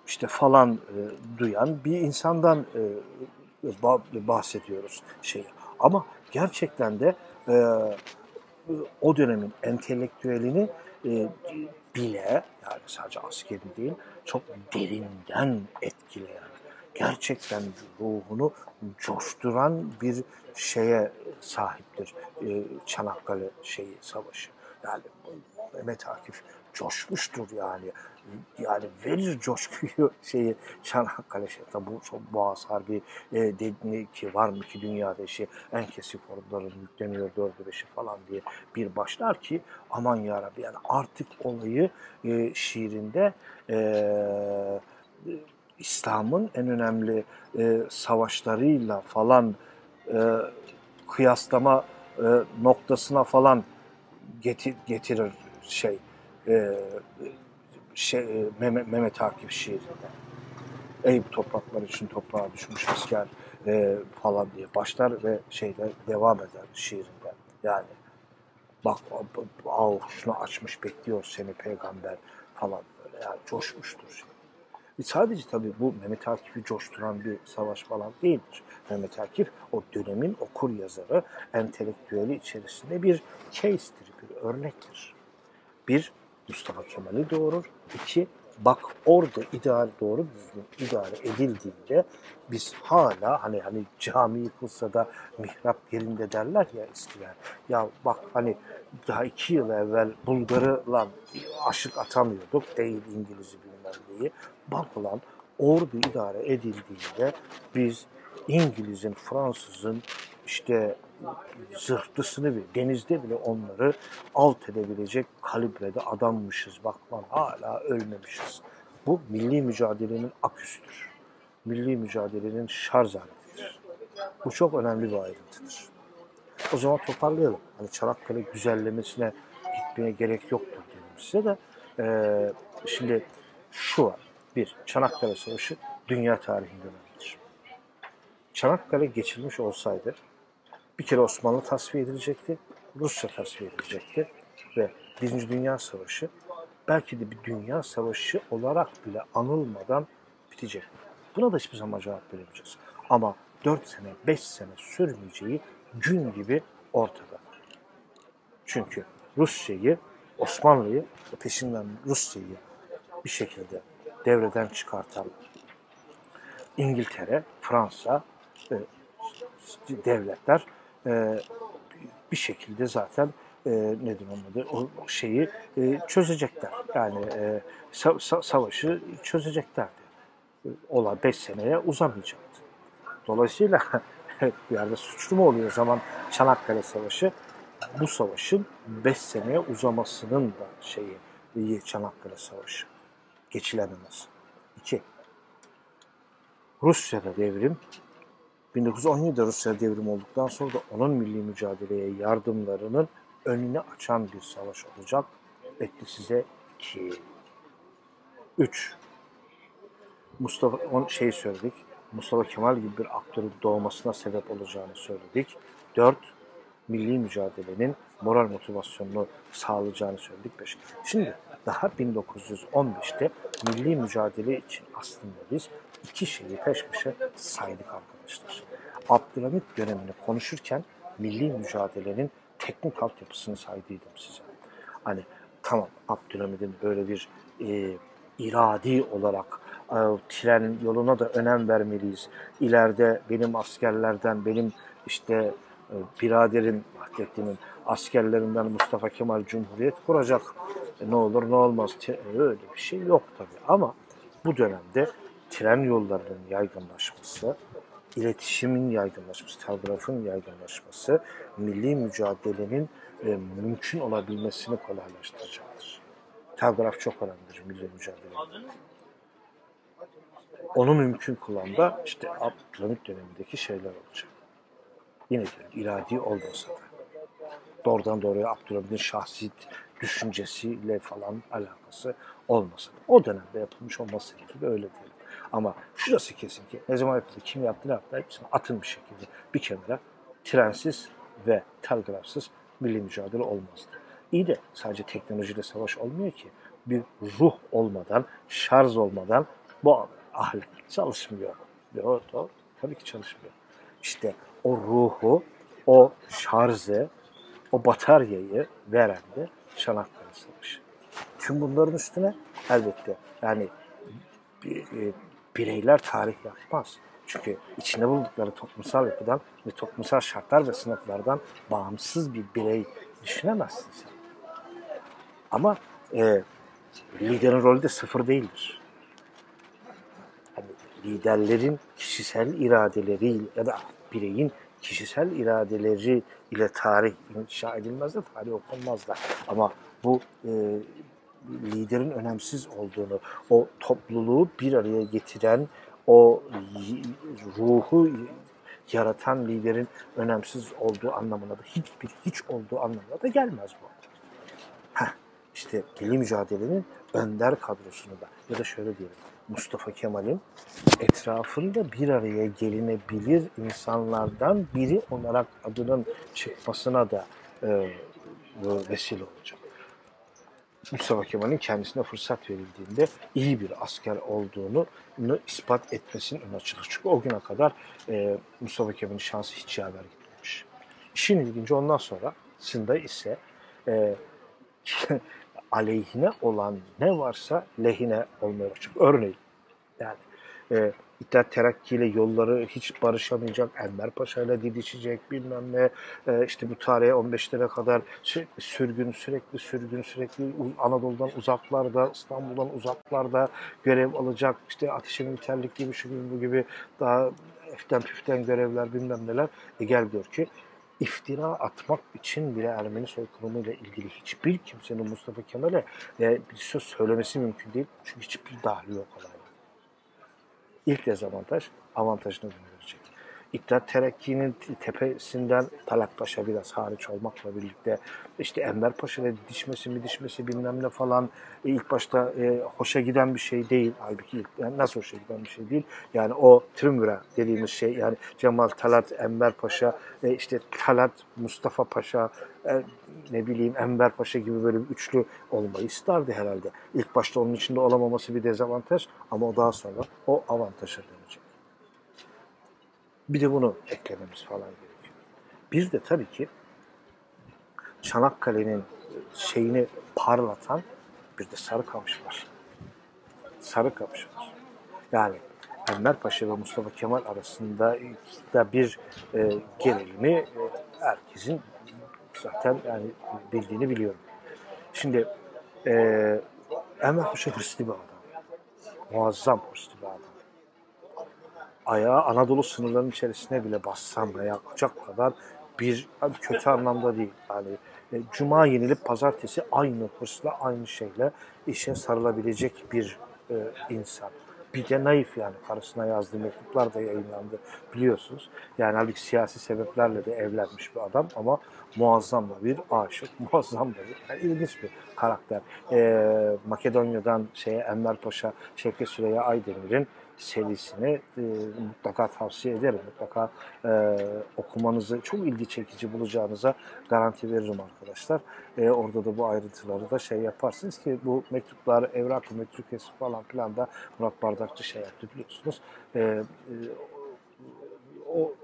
işte falan e, duyan bir insandan e, bahsediyoruz şey. Ama gerçekten de e, o dönemin entelektüelini e, bile yani sadece askeri değil çok derinden etkileyen gerçekten ruhunu coşturan bir şeye sahiptir e, Çanakkale şeyi savaşı. Yani Mehmet Akif coşmuştur yani. Yani verir coşkuyu şeyi Çanakkale şey. Tabi bu Boğaz Harbi e, dedi ki var mı ki dünyada şey en kesif orduların yükleniyor dördü beşi falan diye bir başlar ki aman yarabbi yani artık olayı e, şiirinde e, İslam'ın en önemli e, savaşlarıyla falan e, kıyaslama e, noktasına falan getir, getirir şey, e, şey e, Mehmet, Mehmet Akif şiirinde. Ey bu topraklar için toprağa düşmüş asker e, falan diye başlar ve şeyle devam eder şiirinde. Yani bak avuçunu açmış bekliyor seni peygamber falan böyle yani coşmuştur. E sadece tabii bu Mehmet Akif'i coşturan bir savaş falan değildir. Mehmet Akif o dönemin okur yazarı, entelektüeli içerisinde bir case'tir, bir örnektir. Bir, Mustafa Kemal'i doğurur. İki, bak orada ideal doğru düzgün idare edildiğinde biz hala hani hani cami yıkılsa da mihrap yerinde derler ya eskiler. Ya bak hani daha iki yıl evvel Bulgar'la aşık atamıyorduk değil İngiliz'i bilmem neyi. Bak ulan ordu idare edildiğinde biz İngiliz'in, Fransız'ın işte zırhlısını bile, denizde bile onları alt edebilecek kalibrede adammışız. Bak lan hala ölmemişiz. Bu milli mücadelenin aküsüdür. Milli mücadelenin şarj aletidir. Bu çok önemli bir ayrıntıdır. O zaman toparlayalım. Hani Çanakkale güzellemesine gitmeye gerek yoktur dedim size de. Ee, şimdi şu var. Bir, Çanakkale Savaşı dünya tarihinde önemlidir. Çanakkale geçilmiş olsaydı bir kere Osmanlı tasfiye edilecekti, Rusya tasfiye edilecekti ve Birinci Dünya Savaşı belki de bir dünya savaşı olarak bile anılmadan bitecek. Buna da hiçbir zaman cevap veremeyeceğiz. Ama 4 sene, 5 sene sürmeyeceği gün gibi ortada. Çünkü Rusya'yı, Osmanlı'yı peşinden Rusya'yı bir şekilde devreden çıkartan İngiltere, Fransa e, devletler e, bir şekilde zaten e, nedir onun o şeyi e, çözecekler. Yani sa- sa- savaşı çözeceklerdi. Ola 5 seneye uzamayacaktı. Dolayısıyla bir yerde suçlu mu oluyor zaman Çanakkale Savaşı? Bu savaşın 5 seneye uzamasının da şeyi Çanakkale Savaşı. Geçilememesi. 2. Rusya'da devrim 1917'de Rusya devrim olduktan sonra da onun milli mücadeleye yardımlarının önünü açan bir savaş olacak. Etti size 2. 3. Mustafa on şey söyledik. Mustafa Kemal gibi bir aktörün doğmasına sebep olacağını söyledik. 4. Milli mücadelenin moral motivasyonunu sağlayacağını söyledik. 5. Şimdi daha 1915'te milli mücadele için aslında biz iki şeyi peş peşe saydık arkadaşlar. Abdülhamit dönemini konuşurken milli mücadelenin teknik altyapısını saydıydım size. Hani tamam Abdülhamit'in böyle bir e, iradi olarak e, tren yoluna da önem vermeliyiz. İleride benim askerlerden, benim işte e, biraderim Vahdettin'in askerlerinden Mustafa Kemal Cumhuriyet kuracak. E, ne olur ne olmaz. Öyle bir şey yok tabii. Ama bu dönemde tren yollarının yaygınlaşması, iletişimin yaygınlaşması, telgrafın yaygınlaşması milli mücadelenin e, mümkün olabilmesini kolaylaştıracaktır. Telgraf çok önemlidir milli mücadelede. Onu mümkün kılan da işte Abdülhamit dönemindeki şeyler olacak. Yine diyorum iradi olmasa da. Doğrudan doğruya Abdülhamit'in şahsi düşüncesiyle falan alakası olmasa da. O dönemde yapılmış olması gerekir öyle diyelim. Ama şurası kesin ki ne zaman yapıldı, kim yaptı, ne yaptı hepsini atın bir şekilde bir kenara trensiz ve telgrafsız milli mücadele olmazdı. İyi de sadece teknolojiyle savaş olmuyor ki. Bir ruh olmadan, şarj olmadan bu alet çalışmıyor. Doğru. Tabii ki çalışmıyor. İşte o ruhu, o şarjı, o bataryayı veren de Çanakkale Savaşı. Tüm bunların üstüne elbette yani e, bireyler tarih yapmaz. Çünkü içinde bulundukları toplumsal yapıdan ve toplumsal şartlar ve sınıflardan bağımsız bir birey düşünemezsin sen. Ama e, liderin rolü de sıfır değildir. Liderlerin kişisel iradeleri ya da bireyin kişisel iradeleri ile tarih inşa edilmez de tarih okunmaz da. Ama bu e, liderin önemsiz olduğunu, o topluluğu bir araya getiren, o ruhu yaratan liderin önemsiz olduğu anlamına da hiçbir hiç olduğu anlamına da gelmez bu. Heh, işte milli mücadelenin önder kadrosunu da ya da şöyle diyelim Mustafa Kemal'in etrafında bir araya gelinebilir insanlardan biri olarak adının çıkmasına da e, vesile olacak. Mustafa Kemal'in kendisine fırsat verildiğinde iyi bir asker olduğunu ispat etmesinin öne çıkar. Çünkü o güne kadar e, Mustafa Kemal'in şansı hiç yaver gitmemiş. İşin ilginci ondan sonra Sında ise e, aleyhine olan ne varsa lehine olmaya başlayacak. Örneğin yani e, İttihat Terakki ile yolları hiç barışamayacak, Enver Paşa ile didişecek bilmem ne, e, işte bu tarihe 15'lere kadar sürekli sürgün, sürekli sürgün, sürekli Anadolu'dan uzaklarda, İstanbul'dan uzaklarda görev alacak, işte ateşin biterlik gibi şu gibi bu gibi daha eften püften görevler bilmem neler. E gel diyor ki iftira atmak için bile Ermeni soykırımıyla ilgili hiçbir kimsenin Mustafa Kemal'e e, bir söz söylemesi mümkün değil. Çünkü hiçbir dahli yok olayla. İlk dezavantaj avantajını görecek. İttihat Terakki'nin tepesinden Talat Paşa biraz hariç olmakla birlikte işte Enver Paşa ve dişmesi mi dişmesi bilmem ne falan e, ilk başta e, hoşa giden bir şey değil. Halbuki ilk, yani nasıl hoşa giden bir şey değil. Yani o Trimüre dediğimiz şey yani Cemal Talat, Enver Paşa, e, işte Talat, Mustafa Paşa, e, ne bileyim Enver Paşa gibi böyle bir üçlü olmayı isterdi herhalde. İlk başta onun içinde olamaması bir dezavantaj ama o daha sonra o avantaja dönecek. Bir de bunu eklememiz falan gerekiyor. Bir de tabii ki Çanakkale'nin şeyini parlatan bir de Sarıkamış var. Sarıkamış var. Yani Enver Paşa ve Mustafa Kemal arasında da bir e, gerilimi e, herkesin zaten yani bildiğini biliyorum. Şimdi e, Enver Paşa hırslı bir adam. Muazzam hırslı bir adam ayağı Anadolu sınırlarının içerisine bile bassam veya kucak kadar bir kötü anlamda değil. Yani e, Cuma yenilip pazartesi aynı hırsla aynı şeyle işe sarılabilecek bir e, insan. Bir de naif yani karısına yazdığı mektuplar da yayınlandı biliyorsunuz. Yani halbuki siyasi sebeplerle de evlenmiş bir adam ama muazzam da bir aşık, muazzam da bir yani ilginç bir karakter. Ee, Makedonya'dan şeye Enver Paşa, Şevket Süreyya Aydemir'in serisini e, mutlaka tavsiye ederim. Mutlaka e, okumanızı çok ilgi çekici bulacağınıza garanti veririm arkadaşlar. E, orada da bu ayrıntıları da şey yaparsınız ki bu mektuplar, evrak-ı metrukesi falan filan da Murat Bardakçı şey yaptı biliyorsunuz. E, e,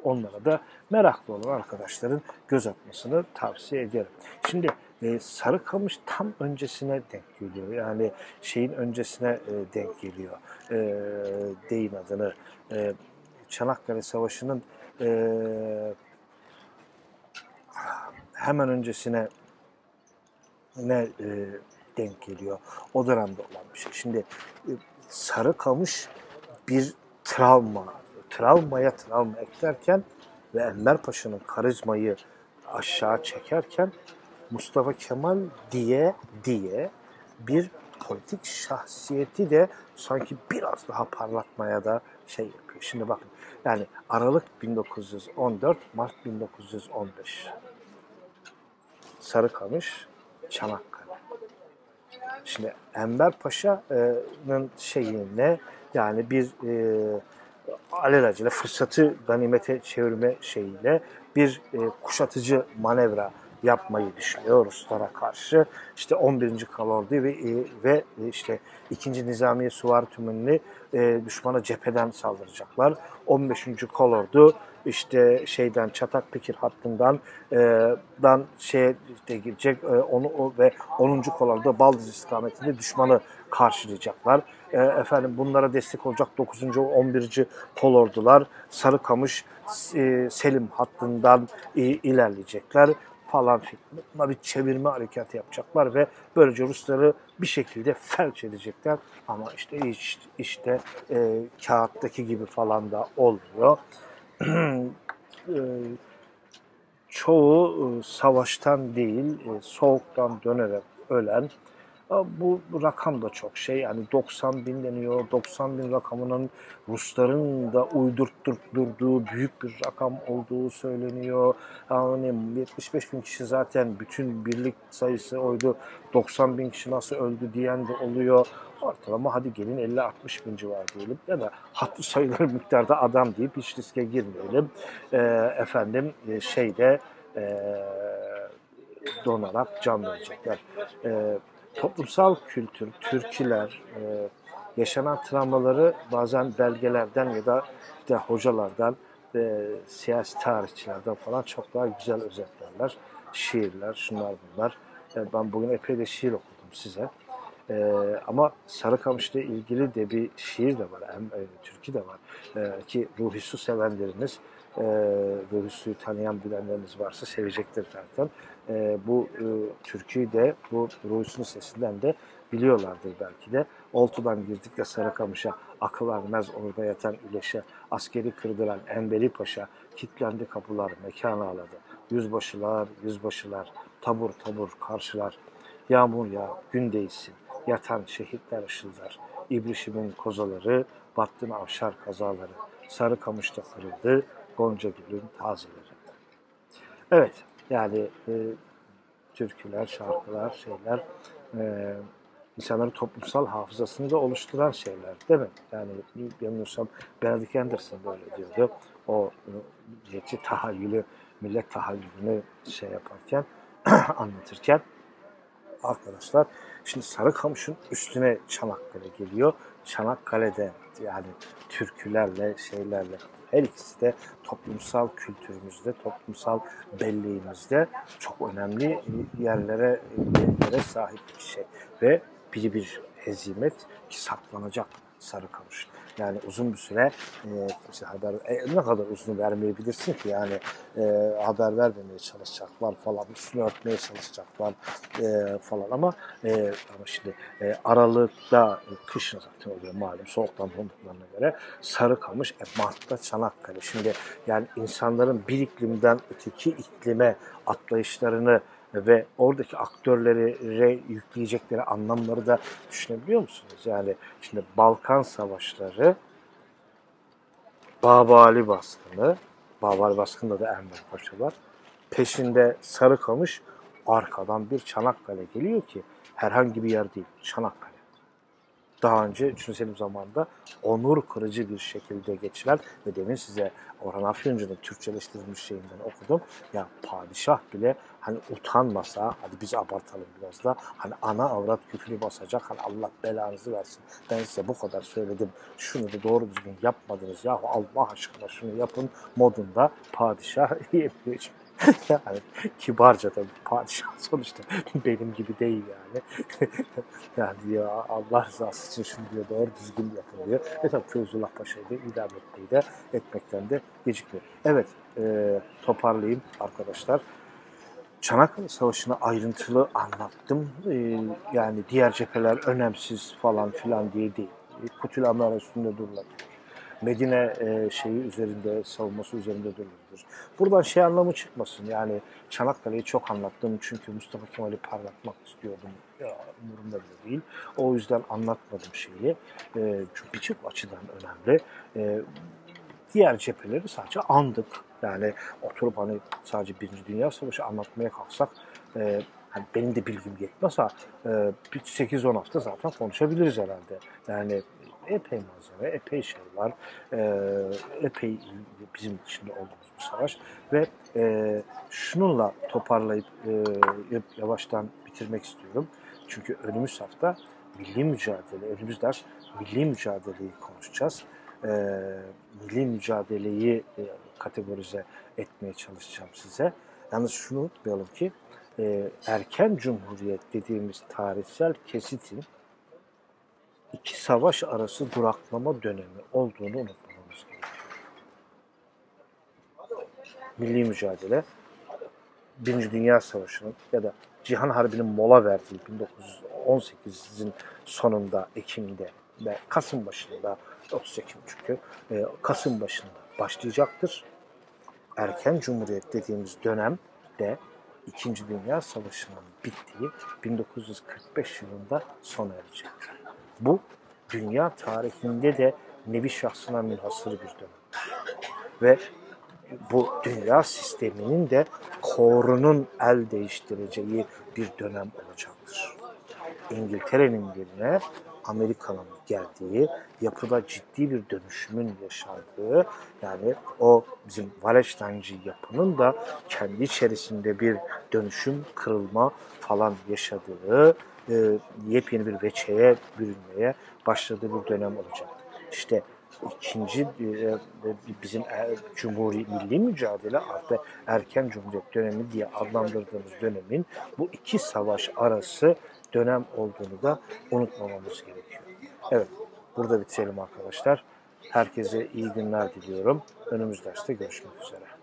onlara da meraklı olan arkadaşların göz atmasını tavsiye ederim. Şimdi e, Sarıkamış tam öncesine denk geliyor. Yani şeyin öncesine e, denk geliyor. E, deyin adını. E, Çanakkale Savaşı'nın e, hemen öncesine ne e, denk geliyor. O dönemde olan bir şey. Şimdi e, Sarıkamış bir travma. Travmaya travma eklerken ve Enver Paşa'nın karizmayı aşağı çekerken Mustafa Kemal diye diye bir politik şahsiyeti de sanki biraz daha parlatmaya da şey yapıyor. Şimdi bakın yani Aralık 1914, Mart 1915. Sarıkamış, Çanakkale. Şimdi Enver Paşa'nın şeyine yani bir e, alelacele fırsatı ganimete çevirme şeyiyle bir e, kuşatıcı manevra yapmayı düşünüyor Ruslara karşı. İşte 11. Kalordu ve, e, ve işte 2. Nizamiye Suvar Tümünlü e, düşmana cepheden saldıracaklar. 15. Kolordu işte şeyden Çatak Pikir hattından e, dan şeye işte girecek e, onu o, ve 10. kolordu Baldız istikametinde düşmanı karşılayacaklar. E, efendim bunlara destek olacak 9. 11. kolordular Sarıkamış e, Selim hattından e, ilerleyecekler falan filan bir çevirme harekatı yapacaklar ve böylece Rusları bir şekilde felç edecekler. Ama işte iş, işte e, kağıttaki gibi falan da olmuyor. e, çoğu e, savaştan değil, e, soğuktan dönerek ölen bu rakam da çok şey yani 90 bin deniyor. 90 bin rakamının Rusların da uydurtturduğu büyük bir rakam olduğu söyleniyor. Yani 75 bin kişi zaten bütün birlik sayısı oydu. 90 bin kişi nasıl öldü diyen de oluyor. Ortalama hadi gelin 50-60 bin civar diyelim ya da hatlı sayılar miktarda adam deyip hiç riske girmeyelim. E, efendim e, şeyde e, donarak can verecekler. E, toplumsal kültür, türküler, e, yaşanan travmaları bazen belgelerden ya da işte hocalardan, e, siyasi tarihçilerden falan çok daha güzel özetlerler. Şiirler, şunlar bunlar. E, ben bugün epey de şiir okudum size. E, ama Sarıkamış'la ilgili de bir şiir de var, hem e, türkü de var. E, ki Ruhi Su sevenlerimiz, e, Ruhi Su'yu tanıyan bilenleriniz varsa sevecektir zaten e, bu e, türküyü de bu Ruhus'un sesinden de biliyorlardır belki de. Oltu'dan girdik de Sarıkamış'a, akıl ermez orada yatan İleş'e, askeri kırdıran Enbeli Paşa, kitlendi kapılar, mekan ağladı. yüzbaşılar, yüzbaşılar, tabur tabur karşılar. Yağmur ya, gün değilsin, yatan şehitler ışıldar. İbrişimin kozaları, battın avşar kazaları. Sarı kamışta kırıldı, gonca gülün tazeleri. Evet, yani e, türküler, şarkılar, şeyler e, insanların toplumsal hafızasını da oluşturan şeyler değil mi? Yani yanılmıyorsam Benedict Anderson böyle diyordu. O milliyetçi tahayyülü, millet tahayyülünü şey yaparken, anlatırken arkadaşlar şimdi Sarıkamış'ın üstüne Çanakkale geliyor. Çanakkale'de yani türkülerle, şeylerle her ikisi de toplumsal kültürümüzde, toplumsal belleğimizde çok önemli yerlere, yerlere sahip bir şey. Ve biri bir hezimet ki saklanacak Sarıkamış. Yani uzun bir süre e, işte haber e, ne kadar uzun vermeyebilirsin ki yani e, haber vermemeye çalışacaklar falan üstünü örtmeye çalışacaklar e, falan ama e, ama şimdi e, Aralık'ta e, kışın zaten oluyor malum soğuktan donduklarına göre Sarıkamış e, Mart'ta Çanakkale. Şimdi yani insanların bir iklimden öteki iklime atlayışlarını ve oradaki aktörleri yükleyecekleri anlamları da düşünebiliyor musunuz? Yani şimdi Balkan Savaşları, Babali baskını, Babali baskında da Enver Paşa var. Peşinde Sarıkamış, arkadan bir Çanakkale geliyor ki herhangi bir yer değil, Çanakkale daha önce 3. Selim zamanında onur kırıcı bir şekilde geçilen ve demin size Orhan Afyoncu'nun Türkçeleştirilmiş şeyinden okudum. Ya padişah bile hani utanmasa, hadi biz abartalım biraz da, hani ana avrat küfrü basacak, hani Allah belanızı versin. Ben size bu kadar söyledim, şunu da doğru düzgün yapmadınız. Yahu Allah aşkına şunu yapın modunda padişah yapıyor. yani kibarca tabii padişah sonuçta benim gibi değil yani. yani diyor Allah rızası için şunu diyor doğru düzgün yapılıyor. Ve tabii Feyzullah Paşa'yı da idam etmeyi de etmekten de gecikmiyor. Evet e, toparlayayım arkadaşlar. Çanakkale Savaşı'nı ayrıntılı anlattım. Ee, yani diğer cepheler önemsiz falan filan diye değil. Kutül Amer üstünde durulabilir. Medine e, şeyi üzerinde, savunması üzerinde durulur. Buradan şey anlamı çıkmasın. Yani Çanakkale'yi çok anlattım çünkü Mustafa Kemal'i parlatmak istiyordum. Umurumda bile değil. O yüzden anlatmadım şeyi. E, çünkü birçok açıdan önemli. E, diğer cepheleri sadece andık. Yani oturup hani sadece Birinci Dünya Savaşı anlatmaya kalksak hani benim de bilgim yetmez ha e, 8-10 hafta zaten konuşabiliriz herhalde. Yani epey malzeme, epey şey var. E, epey bizim içinde olduğumuz bir savaş. Ve e, şununla toparlayıp e, yavaştan bitirmek istiyorum. Çünkü önümüz hafta milli mücadele, önümüz ders milli mücadeleyi konuşacağız. E, milli mücadeleyi e, kategorize etmeye çalışacağım size. Yalnız şunu unutmayalım ki erken cumhuriyet dediğimiz tarihsel kesitin iki savaş arası duraklama dönemi olduğunu unutmamamız gerekiyor. Milli mücadele, Birinci Dünya Savaşı'nın ya da Cihan Harbi'nin mola verdiği 1918'in sonunda, Ekim'de ve Kasım başında, 30 Ekim çünkü, e, Kasım başında başlayacaktır. Erken Cumhuriyet dediğimiz dönemde İkinci Dünya Savaşı'nın bittiği 1945 yılında sona erecektir. Bu dünya tarihinde de nevi şahsına münhasır bir dönem. Ve bu dünya sisteminin de korunun el değiştireceği bir dönem olacaktır. İngiltere'nin yerine Amerika'nın geldiği, yapıda ciddi bir dönüşümün yaşandığı, yani o bizim Wallenstein'ci yapının da kendi içerisinde bir dönüşüm, kırılma falan yaşadığı, e, yepyeni bir veçeye bürünmeye başladığı bir dönem olacak. İşte ikinci e, bizim e, Cumhuri Milli Mücadele artı erken Cumhuriyet dönemi diye adlandırdığımız dönemin bu iki savaş arası dönem olduğunu da unutmamamız gerekiyor. Evet, burada bitirelim arkadaşlar. Herkese iyi günler diliyorum. Önümüz derste görüşmek üzere.